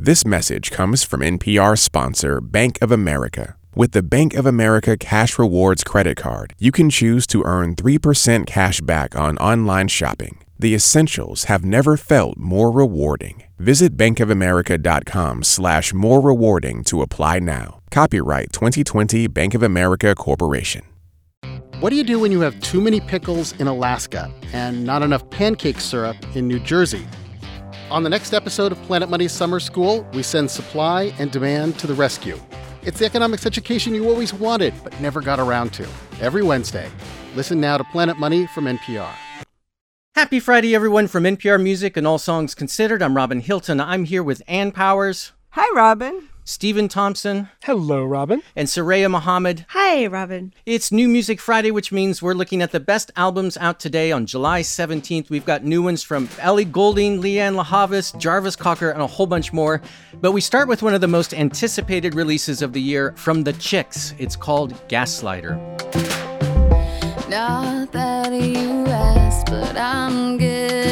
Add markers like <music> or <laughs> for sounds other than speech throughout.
This message comes from NPR sponsor Bank of America. With the Bank of America Cash Rewards credit card, you can choose to earn 3% cash back on online shopping. The essentials have never felt more rewarding. Visit bankofamerica.com slash more rewarding to apply now. Copyright 2020 Bank of America Corporation. What do you do when you have too many pickles in Alaska and not enough pancake syrup in New Jersey? On the next episode of Planet Money's Summer School, we send supply and demand to the rescue. It's the economics education you always wanted but never got around to. Every Wednesday. Listen now to Planet Money from NPR. Happy Friday, everyone, from NPR Music and All Songs Considered. I'm Robin Hilton. I'm here with Ann Powers. Hi, Robin. Stephen Thompson. Hello, Robin. And Suraya Mohamed. Hi, Robin. It's New Music Friday, which means we're looking at the best albums out today on July 17th. We've got new ones from Ellie Goulding, Lianne La Havas, Jarvis Cocker, and a whole bunch more. But we start with one of the most anticipated releases of the year from the Chicks. It's called Gaslighter. Not that you asked, but I'm getting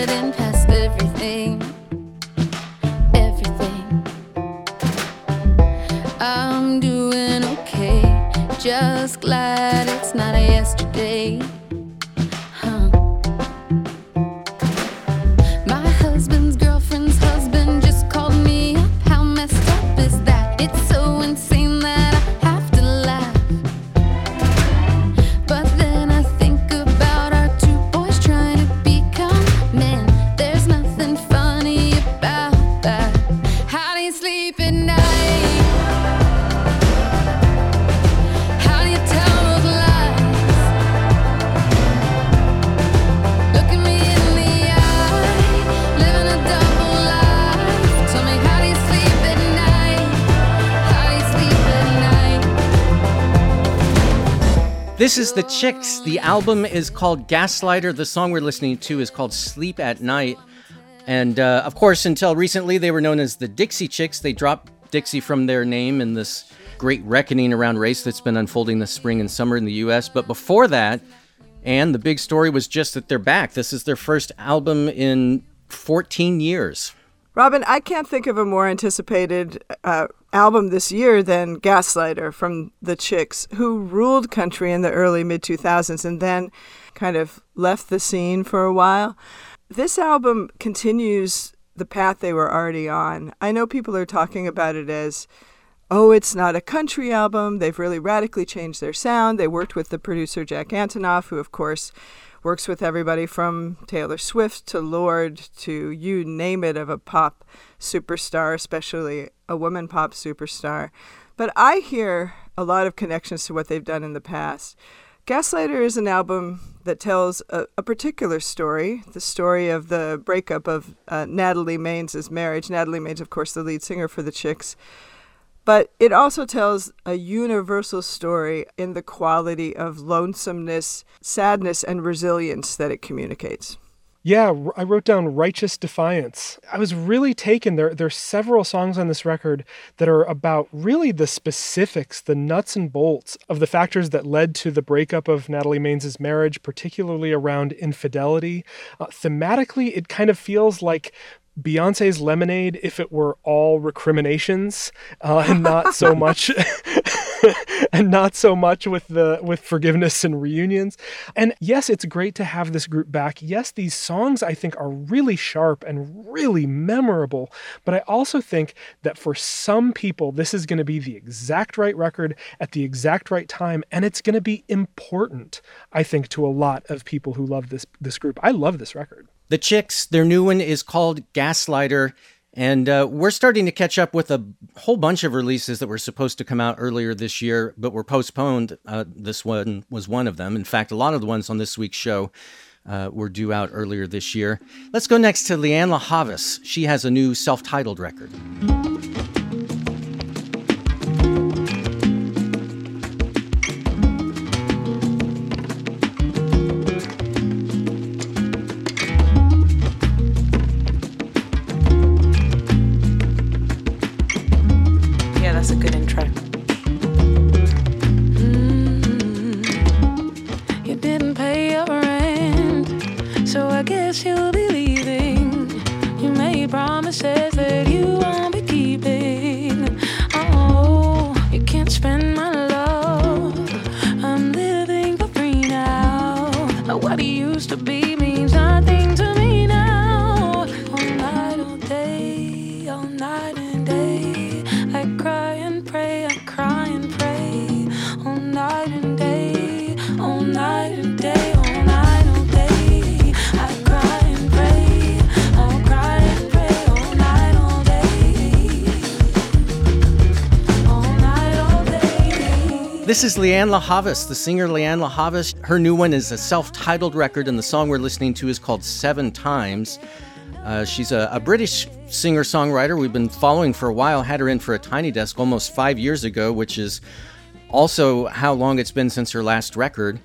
Just glad it's not a yesterday. This is The Chicks. The album is called Gaslighter. The song we're listening to is called Sleep at Night. And uh, of course, until recently, they were known as the Dixie Chicks. They dropped Dixie from their name in this great reckoning around race that's been unfolding this spring and summer in the US. But before that, and the big story was just that they're back. This is their first album in 14 years. Robin, I can't think of a more anticipated uh, album this year than Gaslighter from the Chicks, who ruled country in the early mid 2000s and then kind of left the scene for a while. This album continues the path they were already on. I know people are talking about it as, oh, it's not a country album. They've really radically changed their sound. They worked with the producer Jack Antonoff, who, of course, works with everybody from Taylor Swift to Lorde to you name it of a pop superstar, especially a woman pop superstar. But I hear a lot of connections to what they've done in the past. Gaslighter is an album that tells a, a particular story, the story of the breakup of uh, Natalie Maines' marriage. Natalie Maines, of course, the lead singer for the Chicks. But it also tells a universal story in the quality of lonesomeness, sadness, and resilience that it communicates. Yeah, I wrote down Righteous Defiance. I was really taken. There, there are several songs on this record that are about really the specifics, the nuts and bolts of the factors that led to the breakup of Natalie Maines' marriage, particularly around infidelity. Uh, thematically, it kind of feels like Beyonce's Lemonade if it were all recriminations uh, and not so <laughs> much <laughs> and not so much with the with forgiveness and reunions. And yes, it's great to have this group back. Yes, these songs I think are really sharp and really memorable, but I also think that for some people this is going to be the exact right record at the exact right time and it's going to be important I think to a lot of people who love this this group. I love this record. The Chicks, their new one is called Gaslighter. And uh, we're starting to catch up with a whole bunch of releases that were supposed to come out earlier this year, but were postponed. Uh, this one was one of them. In fact, a lot of the ones on this week's show uh, were due out earlier this year. Let's go next to Lianne La Havas. She has a new self titled record. Lianne La Havas, the singer Lianne La Havas. Her new one is a self titled record, and the song we're listening to is called Seven Times. Uh, she's a, a British singer songwriter we've been following for a while. Had her in for a tiny desk almost five years ago, which is also how long it's been since her last record.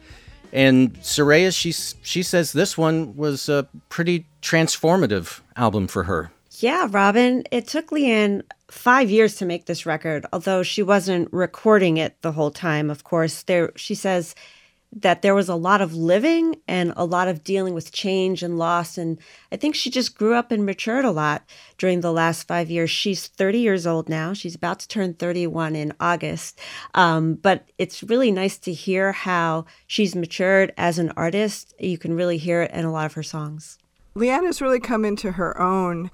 And Suraya, she, she says this one was a pretty transformative album for her. Yeah, Robin, it took Lianne five years to make this record, although she wasn't recording it the whole time. Of course, there she says that there was a lot of living and a lot of dealing with change and loss. And I think she just grew up and matured a lot during the last five years. She's 30 years old now. She's about to turn 31 in August. Um, but it's really nice to hear how she's matured as an artist. You can really hear it in a lot of her songs. Lianne has really come into her own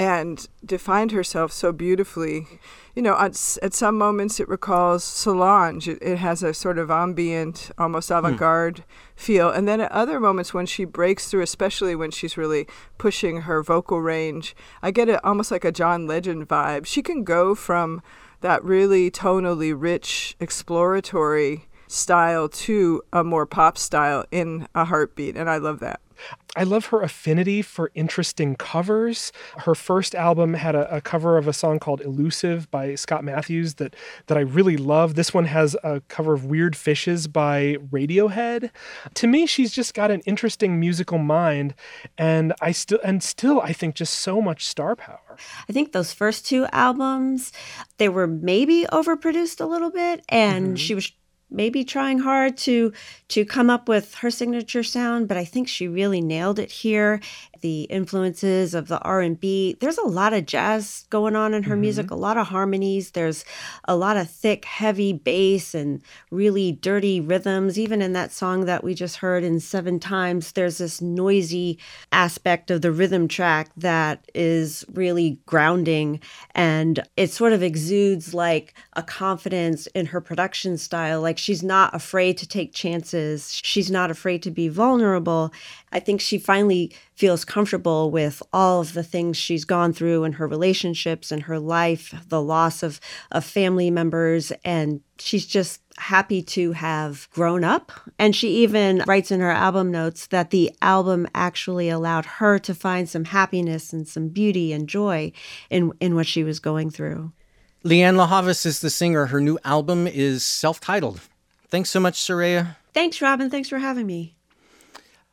and defined herself so beautifully. You know, at, at some moments it recalls Solange. It, it has a sort of ambient, almost hmm. avant garde feel. And then at other moments when she breaks through, especially when she's really pushing her vocal range, I get it almost like a John Legend vibe. She can go from that really tonally rich, exploratory style to a more pop style in a heartbeat. And I love that. I love her affinity for interesting covers. Her first album had a, a, cover of a song called "Elusive" by Scott Matthews that that I really love. This one has a cover of "Weird Fishes" by Radiohead. To me, she's just got an interesting musical mind, and I still and still I think just so much star power. I think those first two albums, they were maybe overproduced a little bit, and mm-hmm. she was maybe trying hard to to come up with her signature sound but i think she really nailed it here the influences of the r&b there's a lot of jazz going on in her mm-hmm. music a lot of harmonies. There's a lot of thick heavy bass and really dirty rhythms. Even in that song that we just heard in seven times there's this noisy aspect of the rhythm track that is really grounding and it sort of exudes like a confidence in her production style. Like she's not afraid to take chances. She's not afraid to be vulnerable. I think she finally feels comfortable with all of the things she's gone through in her relationships and her life, the loss of, of family members, and she's just happy to have grown up. And she even writes in her album notes that the album actually allowed her to find some happiness and some beauty and joy in, in what she was going through. Lianne La Havas is the singer. Her new album is self titled. Thanks so much, Suraya. Thanks, Robin. Thanks for having me.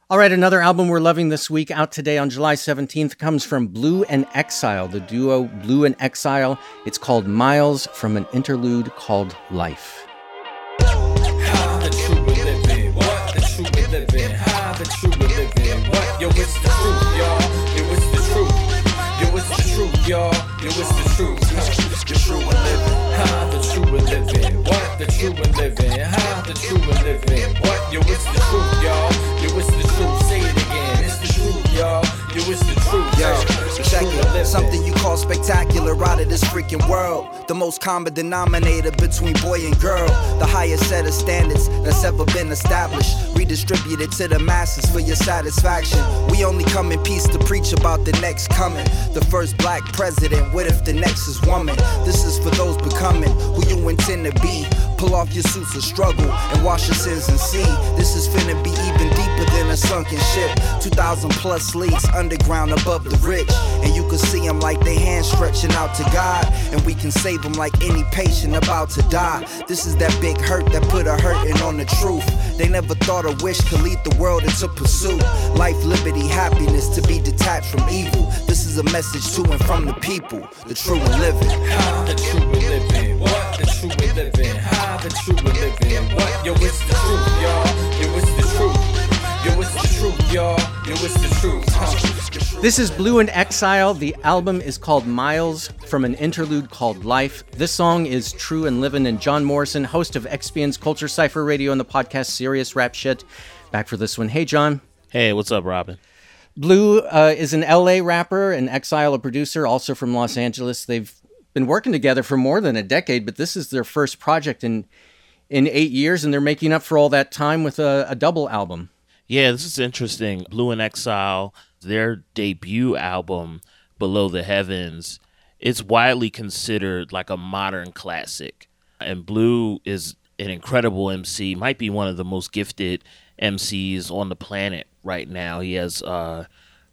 All right, another album we're loving this week out today on July 17th comes from Blu and Exile, the duo Blu and Exile. It's called Miles from an interlude called Life. The true true living, the true true living, what yo, it's the truth, y'all. Something you call spectacular out of this freaking world. The most common denominator between boy and girl. The highest set of standards that's ever been established. Redistributed to the masses for your satisfaction. We only come in peace to preach about the next coming. The first black president. What if the next is woman? This is for those becoming who you intend to be. Pull off your suits of struggle and wash your sins and see. This is finna be even deeper than a sunken ship. 2,000 plus leagues underground above the rich. And you can see them like they hands stretching out to God. And we can save them like any patient about to die. This is that big hurt that put a hurting on the truth. They never thought a wish could lead the world into pursuit. Life, liberty, happiness to be detached from evil. This is a message to and from the people, the true and living. How the true and living, what the true and living, how the true and living, what yo, it's the truth, y'all. Yo, it's the truth. Yo, it's the truth, y'all. Yo, it's the truth. Huh. This is Blu and Exile. The album is called Miles from an interlude called Life. This song is True and Livin', and John Morrison, host of XPN's Culture Cypher Radio and the podcast Serious Rap Shit, back for this one. Hey, John. Hey, what's up, Robin? Blu uh, is an LA rapper, an exile, a producer, also from Los Angeles. They've been working together for more than a decade, but this is their first project in in eight years, and they're making up for all that time with a, a double album. Yeah, this is interesting. Blu in Exile, their debut album, Below the Heavens, it's widely considered like a modern classic. And Blu is an incredible MC, might be one of the most gifted MCs on the planet right now. He has uh,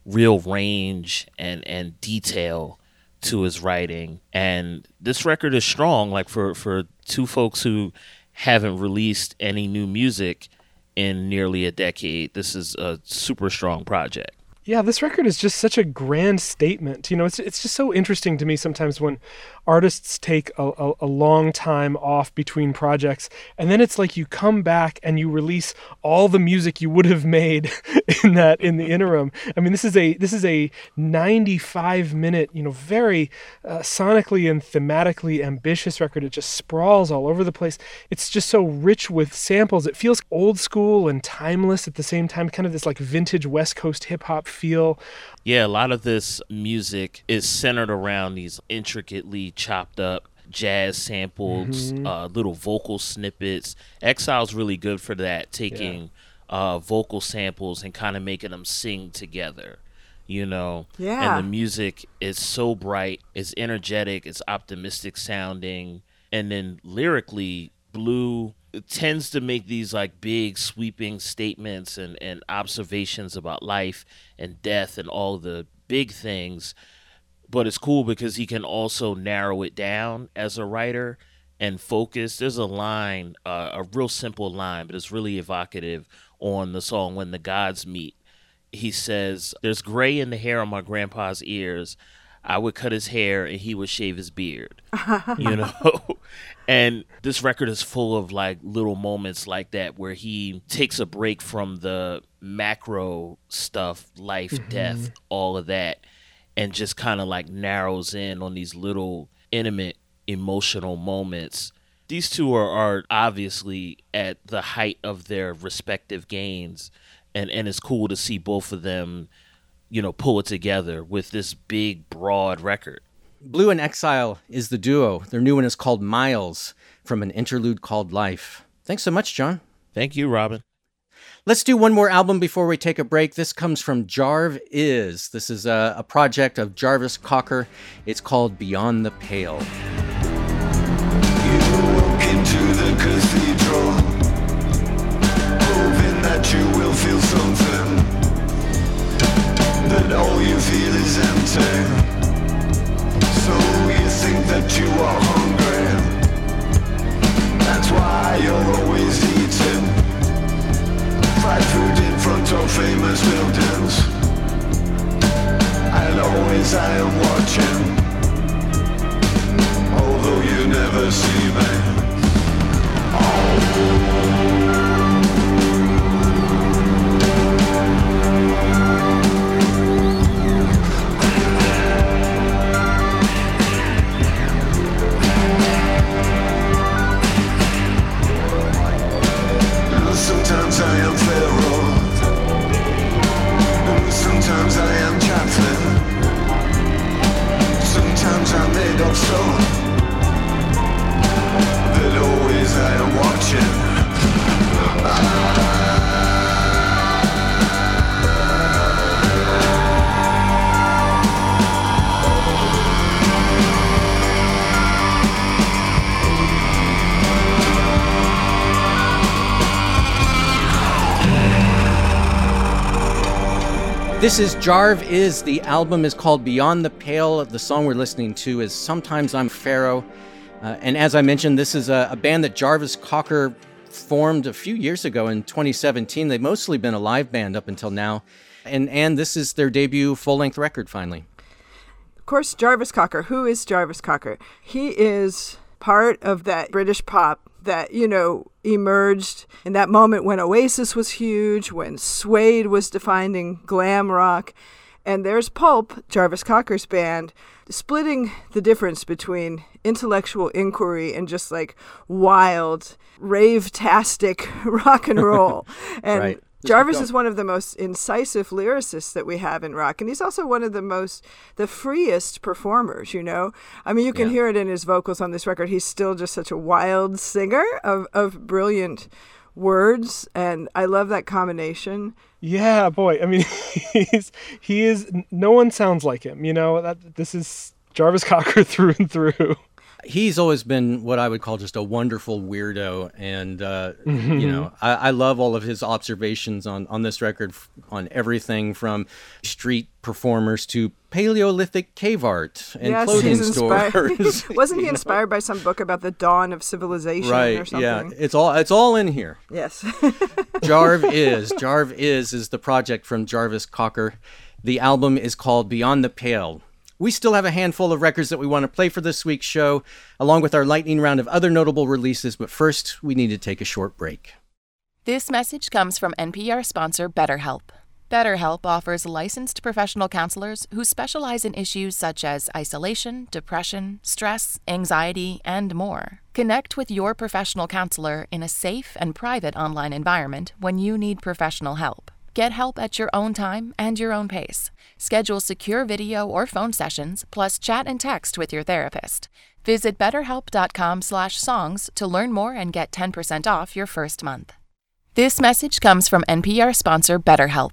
real range and, and detail to his writing. And this record is strong, like for, for two folks who haven't released any new music in nearly a decade. This is a super strong project. Yeah, this record is just such a grand statement. You know, it's it's just so interesting to me sometimes when artists take a, a, a, long time off between projects, and then it's like you come back and you release all the music you would have made <laughs> in that in the interim. I mean, this is a this is a 95 minute, you know, very uh, sonically and thematically ambitious record. It just sprawls all over the place. It's just so rich with samples. It feels old school and timeless at the same time, kind of this like vintage West Coast hip hop feel. Yeah, a lot of this music is centered around these intricately chopped up jazz samples, Mhm. uh, little vocal snippets. Exile's really good for that, taking uh, vocal samples and kind of making them sing together. You know, Yeah. And the music is so bright, it's energetic, it's optimistic sounding, and then lyrically, Blu tends to make these like big sweeping statements and, and observations about life and death and all the big things but it's cool because he can also narrow it down as a writer and focus. There's a line, uh, a real simple line, but it's really evocative on the song When the Gods Meet. He says, There's gray in the hair on my grandpa's ears. I would cut his hair and he would shave his beard. <laughs> you know? <laughs> and this record is full of like little moments like that where he takes a break from the macro stuff, life, Mhm. death, all of that and just kind of like narrows in on these little intimate emotional moments. These two are, are obviously at the height of their respective gains and and it's cool to see both of them, you know, pull it together with this big broad record. Blu and Exile is the duo. Their new one is called Miles from an interlude called Life. Thanks so much, John. Thank you, Robin. Let's do one more album before we take a break. This comes from Jarv Is. This is a, a project of Jarvis Cocker. It's called Beyond the Pale. into the cathedral, hoping that you will feel something. But all you feel is empty. So you think that you are hungry. That's why you're always eating fried food in front of famous buildings. And always I am watching although you never see me. Sometimes made This is Jarv Is. The album is called Beyond the Pale. The song we're listening to is Sometimes I'm Pharaoh. Uh, and as I mentioned, this is a, a band that Jarvis Cocker formed a few years ago in 2017. They've mostly been a live band up until now. And, and this is their debut full length record finally. Of course, Jarvis Cocker. Who is Jarvis Cocker? He is part of that British pop that, you know, emerged in that moment when Oasis was huge, when Suede was defining glam rock. And there's Pulp, Jarvis Cocker's band, splitting the difference between intellectual inquiry and just like wild, rave-tastic <laughs> rock and roll. <laughs> and Right. Jarvis is one of the most incisive lyricists that we have in rock, and he's also one of the most, the freest performers, you know? I mean, you can Yeah. hear it in his vocals on this record. He's still just such a wild singer of, of brilliant words, and I love that combination. Yeah, boy. I mean, <laughs> he's he is. No one sounds like him. You know that this is Jarvis Cocker <laughs> through and through. He's always been what I would call just a wonderful weirdo, and uh, Mhm. you know, I, I love all of his observations on on this record f- on everything from street performers to Paleolithic cave art and yes, clothing inspired. stores. <laughs> <laughs> Wasn't he you know? inspired by some book about the dawn of civilization or Right? something? Yeah, it's all it's all in here. Yes. <laughs> Jarv is Jarv is is the project from Jarvis Cocker. The album is called Beyond the Pale. We still have a handful of records that we want to play for this week's show, along with our lightning round of other notable releases. But first, we need to take a short break. This message comes from NPR sponsor BetterHelp. BetterHelp offers licensed professional counselors who specialize in issues such as isolation, depression, stress, anxiety, and more. Connect with your professional counselor in a safe and private online environment when you need professional help. Get help at your own time and your own pace. Schedule secure video or phone sessions, plus chat and text with your therapist. Visit betterhelp.com/songs to learn more and get 10% off your first month. This message comes from NPR sponsor BetterHelp.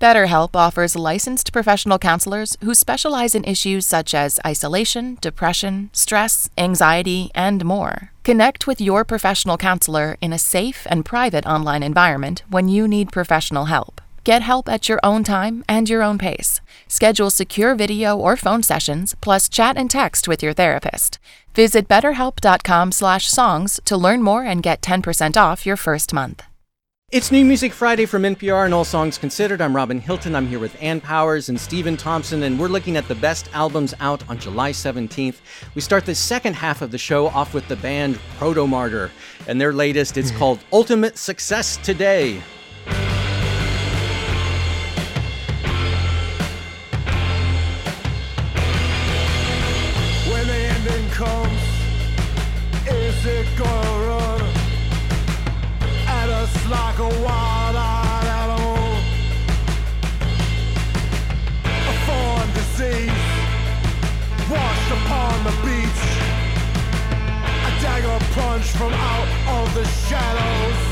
BetterHelp offers licensed professional counselors who specialize in issues such as isolation, depression, stress, anxiety, and more. Connect with your professional counselor in a safe and private online environment when you need professional help. Get help at your own time and your own pace. Schedule secure video or phone sessions, plus chat and text with your therapist. Visit betterhelp.com/songs to learn more and get 10% off your first month. It's New Music Friday from NPR and All Songs Considered. I'm Robin Hilton. I'm here with Ann Powers and Stephen Thompson, and we're looking at the best albums out on July 17th. We start the second half of the show off with the band Protomartyr, and their latest, it's hmm. called Ultimate Success Today. Plunge from out of the shadows.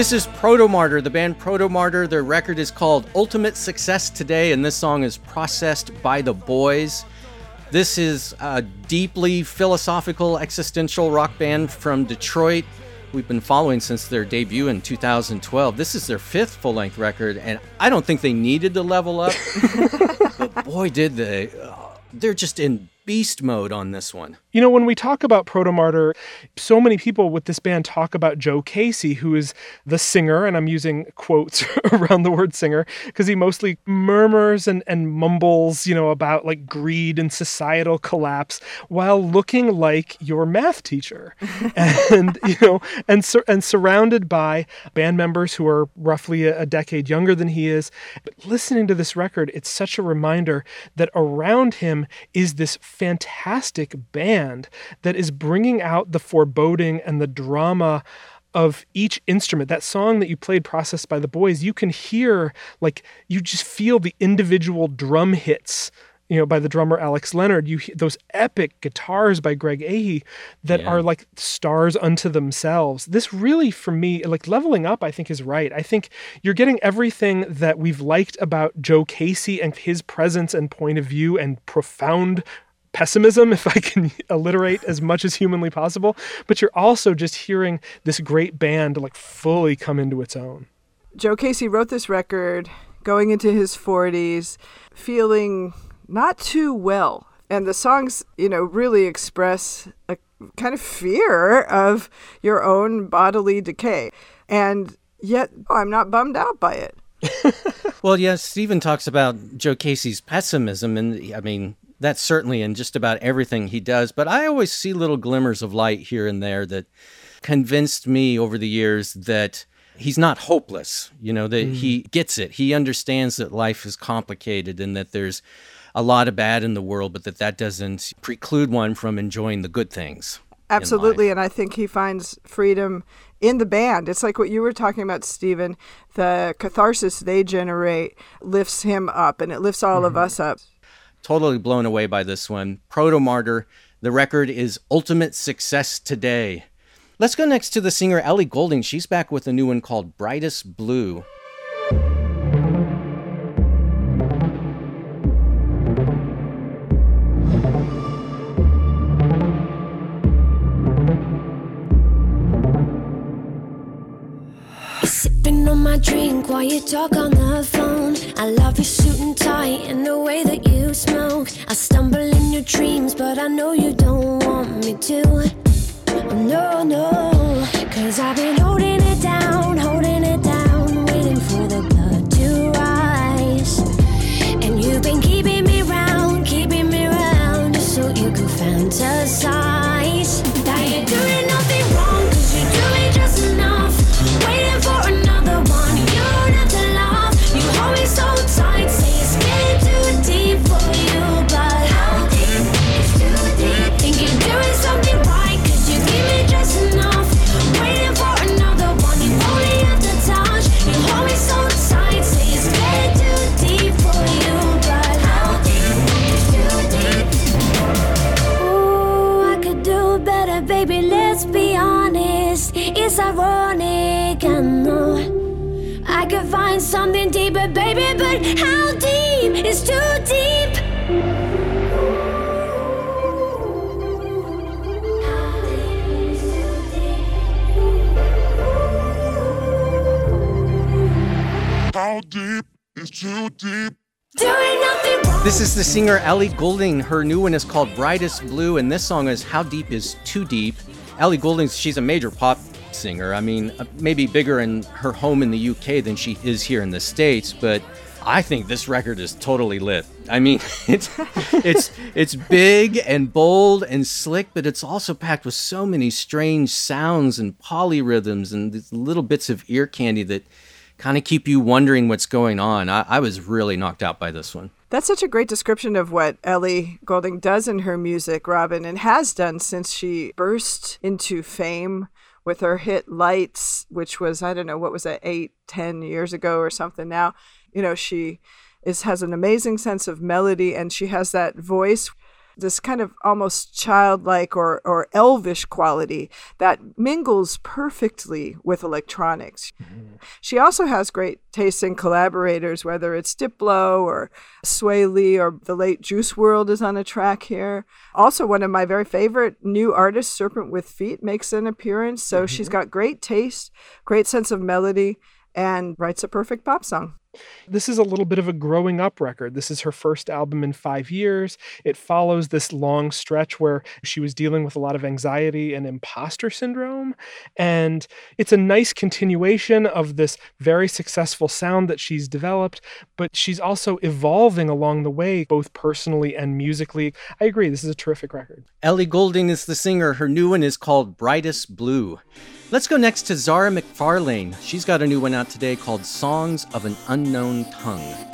This is Protomartyr, the band Protomartyr. Their record is called Ultimate Success Today, and this song is processed by the boys. This is a deeply philosophical existential rock band from Detroit. We've been following since their debut in 2012. This is their fifth full length record, and I don't think they needed to level up, <laughs> but boy, did they. Uh, They're just in beast mode on this one. You know, when we talk about Protomartyr, so many people with this band talk about Joe Casey, who is the singer, and I'm using quotes <laughs> around the word singer because he mostly murmurs and, and mumbles, you know, about like greed and societal collapse while looking like your math teacher. <laughs> and, you know, and, sur- and surrounded by band members who are roughly a, a decade younger than he is. But listening to this record, it's such a reminder that around him is this fantastic band that is bringing out the foreboding and the drama of each instrument that song that you played processed by the boys you can hear like you just feel the individual drum hits you know, by the drummer Alex Leonard, you those epic guitars by Greg Ahee that Yeah. are like stars unto themselves. This really, for me, like leveling up, I think is right. I think you're getting everything that we've liked about Joe Casey and his presence and point of view and profound pessimism, if I can <laughs> alliterate as much as humanly possible. But you're also just hearing this great band like fully come into its own. Joe Casey wrote this record going into his 40s, feeling not too well. And the songs, you know, really express a kind of fear of your own bodily decay. And yet, oh, I'm not bummed out by it. <laughs> Well, yes, Stephen talks about Joe Casey's pessimism, and I mean, that's certainly in just about everything he does. But I always see little glimmers of light here and there that convinced me over the years that he's not hopeless. You know, that he mm. gets it. He understands that life is complicated and that there's a lot of bad in the world, but that that doesn't preclude one from enjoying the good things. Absolutely. And I think he finds freedom in the band. It's like what you were talking about, Stephen. The catharsis they generate lifts him up and it lifts all of mm-hmm. us up. Totally blown away by this one. Protomartyr. The record is Ultimate Success Today. Let's go next to the singer Ellie Goulding. She's back with a new one called Brightest Blue. Sipping on my drink while you talk on the phone. I love your suit and tie and the way that you smoke. I stumble in your dreams, but I know you don't want me to. Oh, no, no. Cause I've been holding it down, holding it down, waiting for the blood to rise. And you've been keeping me round, keeping me round, just so you could fantasize. Could find something deeper, baby, but how deep is too deep? How deep is too deep? Doing nothing. This is the singer Ellie Goulding. Her new one is called Brightest Blue, and this song is How Deep Is Too Deep. Ellie Goulding, she's a major pop singer. I mean, uh, maybe bigger in her home in the UK than she is here in the States, but I think this record is totally lit. I mean, <laughs> it's it's it's big and bold and slick, but it's also packed with so many strange sounds and polyrhythms and these little bits of ear candy that kind of keep you wondering what's going on. I, I was really knocked out by this one. That's such a great description of what Ellie Goulding does in her music, Robin, and has done since she burst into fame with her hit Lights, which was, I don't know, what was that, eight, ten years ago or something now. You know, she is has an amazing sense of melody and she has that voice this kind of almost childlike or, or elvish quality that mingles perfectly with electronics. Mm-hmm. She also has great taste in collaborators, whether it's Diplo or Swae Lee or the late Juice WRLD is on a track here. Also, one of my very favorite new artists, Serpent with Feet, makes an appearance. So she's mm-hmm. got great taste, great sense of melody, and writes a perfect pop song. This is a little bit of a growing up record. This is her first album in five years. It follows this long stretch where she was dealing with a lot of anxiety and imposter syndrome. And it's a nice continuation of this very successful sound that she's developed, but she's also evolving along the way, both personally and musically. I agree, this is a terrific record. Ellie Goulding is the singer. Her new one is called Brightest Blue. Let's go next to Zara McFarlane. She's got a new one out today called Songs of an Unknown Tongue.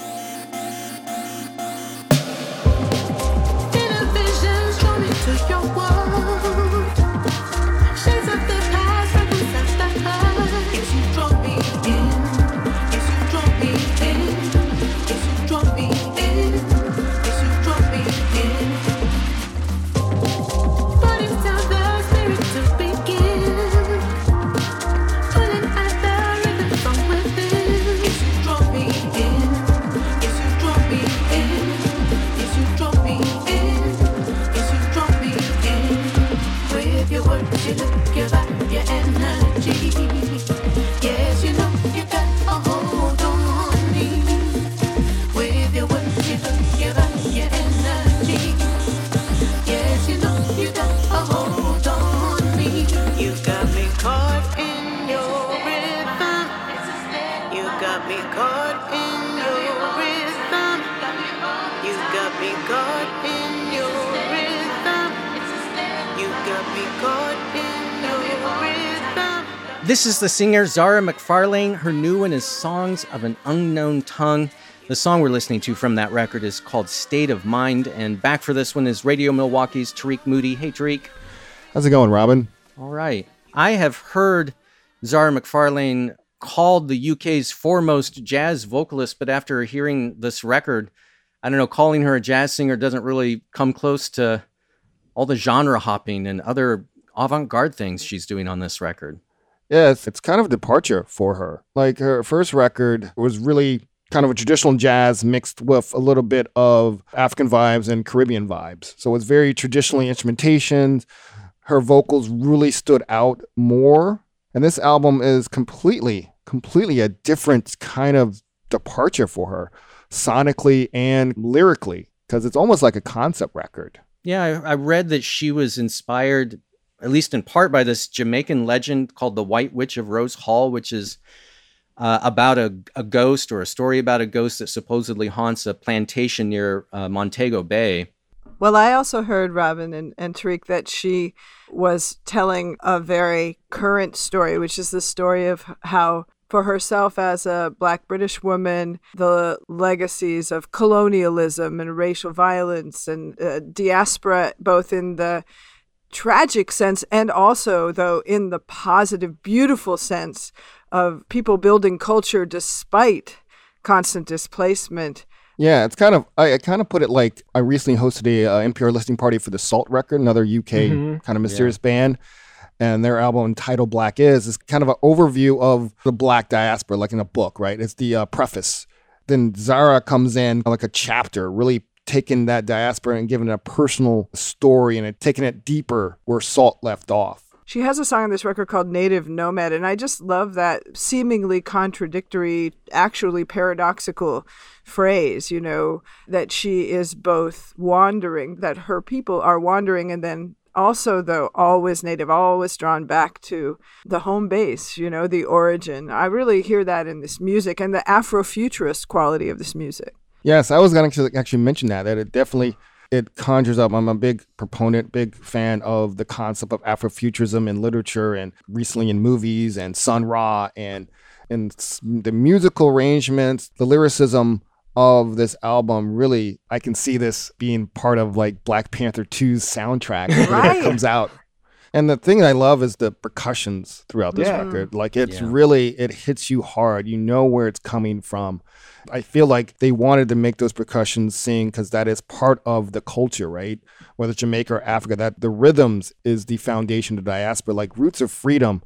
This is the singer Zara McFarlane. Her new one is Songs of an Unknown Tongue. The song we're listening to from that record is called State of Mind. And back for this one is Radio Milwaukee's Tarik Moody. Hey, Tarik. How's it going, Robin? All right. I have heard Zara McFarlane called the UK's foremost jazz vocalist, but after hearing this record, I don't know, calling her a jazz singer doesn't really come close to all the genre hopping and other avant garde things she's doing on this record. Yeah, it's, it's kind of a departure for her. Like her first record was really kind of a traditional jazz mixed with a little bit of African vibes and Caribbean vibes. So it's very traditionally instrumentation. Her vocals really stood out more. And this album is completely, completely a different kind of departure for her, sonically and lyrically, because it's almost like a concept record. Yeah, I, I read that she was inspired, at least in part, by this Jamaican legend called the White Witch of Rose Hall, which is uh, about a, a ghost or a story about a ghost that supposedly haunts a plantation near uh, Montego Bay. Well, I also heard, Robin and, and Tarik, that she was telling a very current story, which is the story of how, for herself as a black British woman, the legacies of colonialism and racial violence and uh, diaspora, both in the tragic sense and also, though, in the positive, beautiful sense of people building culture despite constant displacement. Yeah, it's kind of I, I kind of put it like I recently hosted a uh, NPR listening party for the Sault record, another UK Mhm. kind of mysterious band, and their album entitled Black Is is kind of an overview of the black diaspora, like in a book, right? It's the uh, preface. Then Zara comes in like a chapter, really taking that diaspora and giving it a personal story and it, taking it deeper where Sault left off. She has a song on this record called Native Nomad, and I just love that seemingly contradictory, actually paradoxical phrase, you know, that she is both wandering, that her people are wandering, and then also, though, always native, always drawn back to the home base, you know, the origin. I really hear that in this music and the Afrofuturist quality of this music. Yes, I was going to actually mention that that it definitely it conjures up. I'm a big proponent, big fan of the concept of Afrofuturism in literature and recently in movies and Sun Ra and and the musical arrangements, the lyricism of this album. Really, I can see this being part of like Black Panther 2's soundtrack when Right. it comes out. And the thing I love is the percussions throughout this Yeah. record. Like it's Yeah. really it hits you hard. You know where it's coming from. I feel like they wanted to make those percussions sing because that is part of the culture, right? Whether it's Jamaica or Africa, that the rhythms is the foundation of diaspora. Like Roots of Freedom,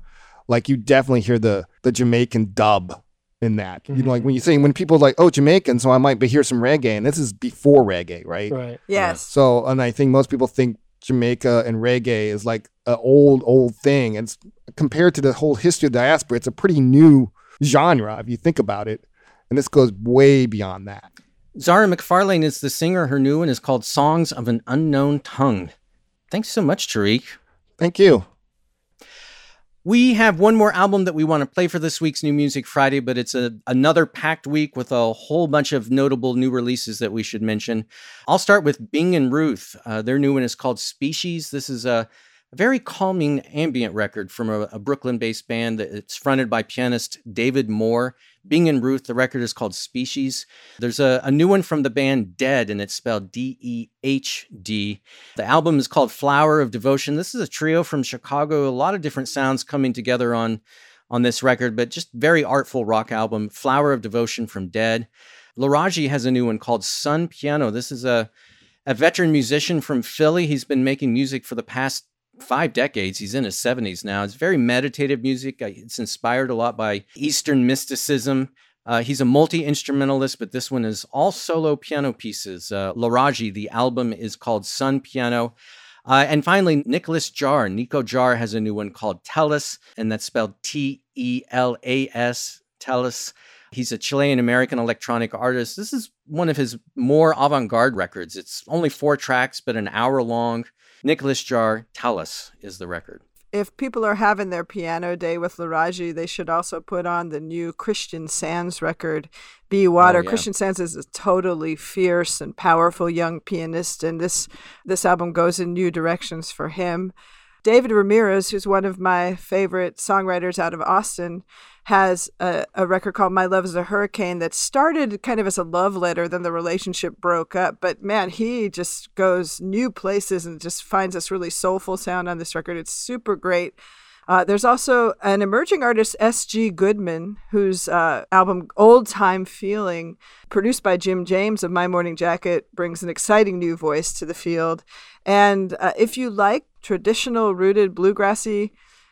like you definitely hear the the Jamaican dub in that. You know, mm-hmm. like when you say when people are like, oh, Jamaican, so I might be hear some reggae, and this is before reggae, right? Right. Yes. So, and I think most people think Jamaica and reggae is like an old, old thing. And it's, compared to the whole history of diaspora, it's a pretty new genre if you think about it. And this goes way beyond that. Zara McFarlane is the singer. Her new one is called Songs of an Unknown Tongue. Thanks so much, Tarik. Thank you. We have one more album that we want to play for this week's New Music Friday, but it's a, another packed week with a whole bunch of notable new releases that we should mention. I'll start with Bing and Ruth. Uh, their new one is called Species. This is a, a very calming ambient record from a, a Brooklyn based band. that- It's fronted by pianist David Moore. Bing and Ruth, the record is called Species. There's a, a new one from the band Dehd, and it's spelled D E H D. The album is called Flower of Devotion. This is a trio from Chicago, a lot of different sounds coming together on, on this record, but just very artful rock album. Flower of Devotion from Dehd. Laraaji has a new one called Sun Piano. This is a, a veteran musician from Philly. He's been making music for the past five decades. He's in his 70s now. It's very meditative music. Uh, It's inspired a lot by Eastern mysticism. Uh, he's a multi instrumentalist, but this one is all solo piano pieces. Uh, Laraaji, the album is called Sun Piano. Uh, and finally, Nicolas Jaar. Nico Jaar has a new one called Telas, and that's spelled T E L A S, Telas. He's a Chilean American electronic artist. This is one of his more avant garde records. It's only four tracks, but an hour long. Nicolas Jaar, Telas is the record. If people are having their piano day with Laraaji, they should also put on the new Christian Sands record, Be Water. Oh, yeah. Christian Sands is a totally fierce and powerful young pianist, and this this album goes in new directions for him. David Ramirez, who's one of my favorite songwriters out of Austin, has a, a record called My Love is a Hurricane that started kind of as a love letter, then the relationship broke up. But man, he just goes new places and just finds this really soulful sound on this record. It's super great. Uh, there's also an emerging artist, S.G. Goodman, whose uh, album Old Time Feeling, produced by Jim James of My Morning Jacket, brings an exciting new voice to the field. And uh, if you like traditional, rooted, bluegrassy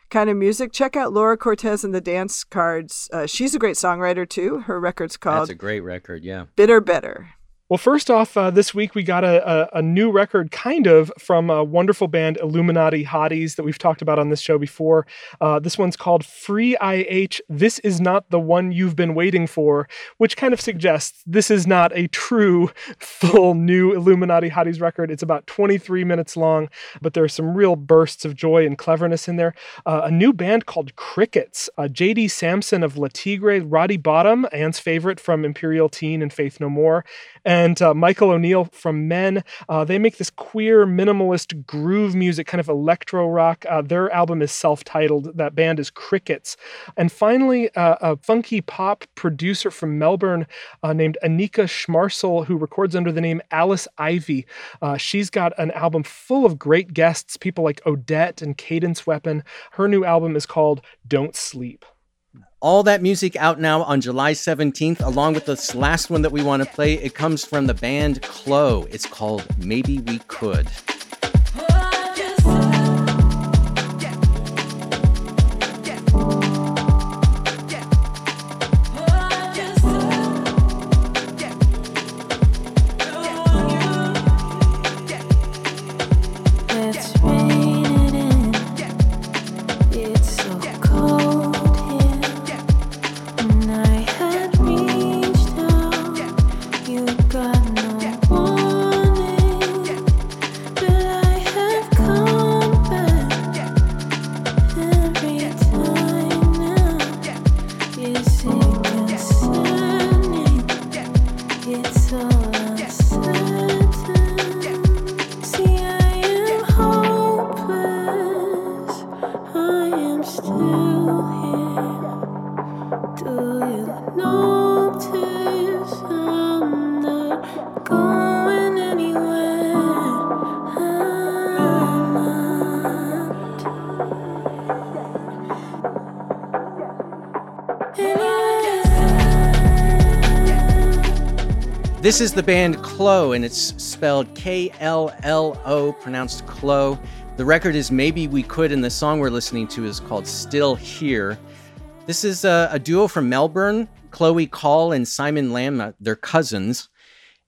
kind of music, check out Laura Cortese and the Dance Cards. Uh, she's a great songwriter too. Her record's called That's a great record, yeah. Bitter Better. Well, first off, uh, this week we got a, a, a, new record, kind of, from a wonderful band, Illuminati Hotties, that we've talked about on this show before. Uh, this one's called Free IH. This is not the one you've been waiting for, which kind of suggests this is not a true, full new Illuminati Hotties record. It's about 23 minutes long, but there are some real bursts of joy and cleverness in there. Uh, a new band called Crickets. Uh, J.D. Samson of Le Tigre, Roddy Bottum, Anne's favorite from Imperial Teen and Faith No More, and uh, Michael O'Neill from Men. Uh, they make this queer, minimalist groove music, kind of electro rock. Uh, their album is self titled. That band is Crickets. And finally, uh, a funky pop producer from Melbourne uh, named Anika Schmarsel, who records under the name Alice Ivy. Uh, she's got an album full of great guests, people like Odette and Cadence Weapon. Her new album is called Don't Sleep. All that music out now on July 17th, along with this last one that we want to play. It comes from the band KLLO. It's called Maybe We Could. This is the band KLLO, and it's spelled K L L O, pronounced Clo. The record is Maybe We Could, and the song we're listening to is called Still Here. This is a, a duo from Melbourne, Chloe Kaul and Simon Lam. uh, They're cousins.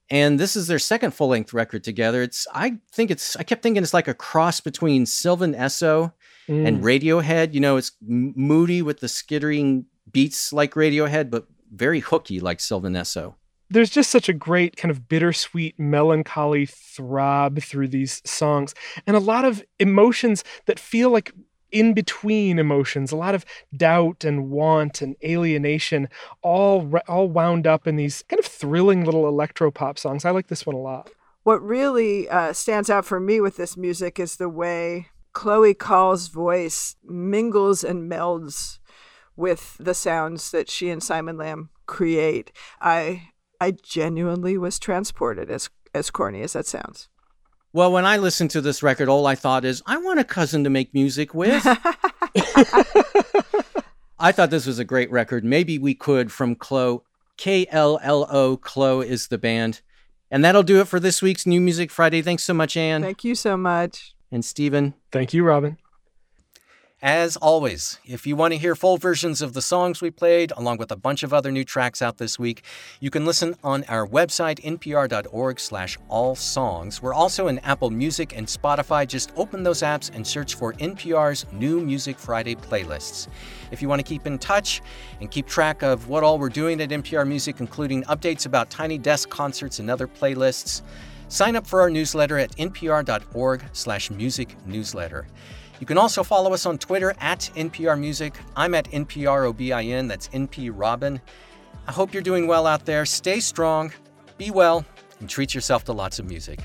And this is their second full length record together. It's, I think it's, I kept thinking it's like a cross between Sylvan Esso and Mm. Radiohead. You know, it's moody with the skittering beats like Radiohead, but very hooky like Sylvan Esso. There's just such a great kind of bittersweet melancholy throb through these songs and a lot of emotions that feel like in between emotions a lot of doubt and want and alienation all re- all wound up in these kind of thrilling little electro pop songs i like this one a lot What really uh, stands out for me with this music is the way Chloe Kaul's voice mingles and melds with the sounds that she and Simon Lam create. I I genuinely was transported as as corny as that sounds. Well, when I listened to this record, all I thought is, I want a cousin to make music with. <laughs> I thought this was a great record. Maybe we could from KLLO. K L L O. KLLO is the band. And that'll do it for this week's New Music Friday. Thanks so much, Anne. Thank you so much. And Stephen. thank you robin As always, if you want to hear full versions of the songs we played, along with a bunch of other new tracks out this week, you can listen on our website, npr.org slash all songs. We're also in Apple Music and Spotify. Just open those apps and search for NPR's New Music Friday playlists. If you want to keep in touch and keep track of what all we're doing at NPR Music, including updates about Tiny Desk concerts and other playlists, sign up for our newsletter at npr.org slash music newsletter. You can also follow us on Twitter at NPR Music. I'm at NPROBIN, that's NP Robin. I hope you're doing well out there. Stay strong, be well, and treat yourself to lots of music.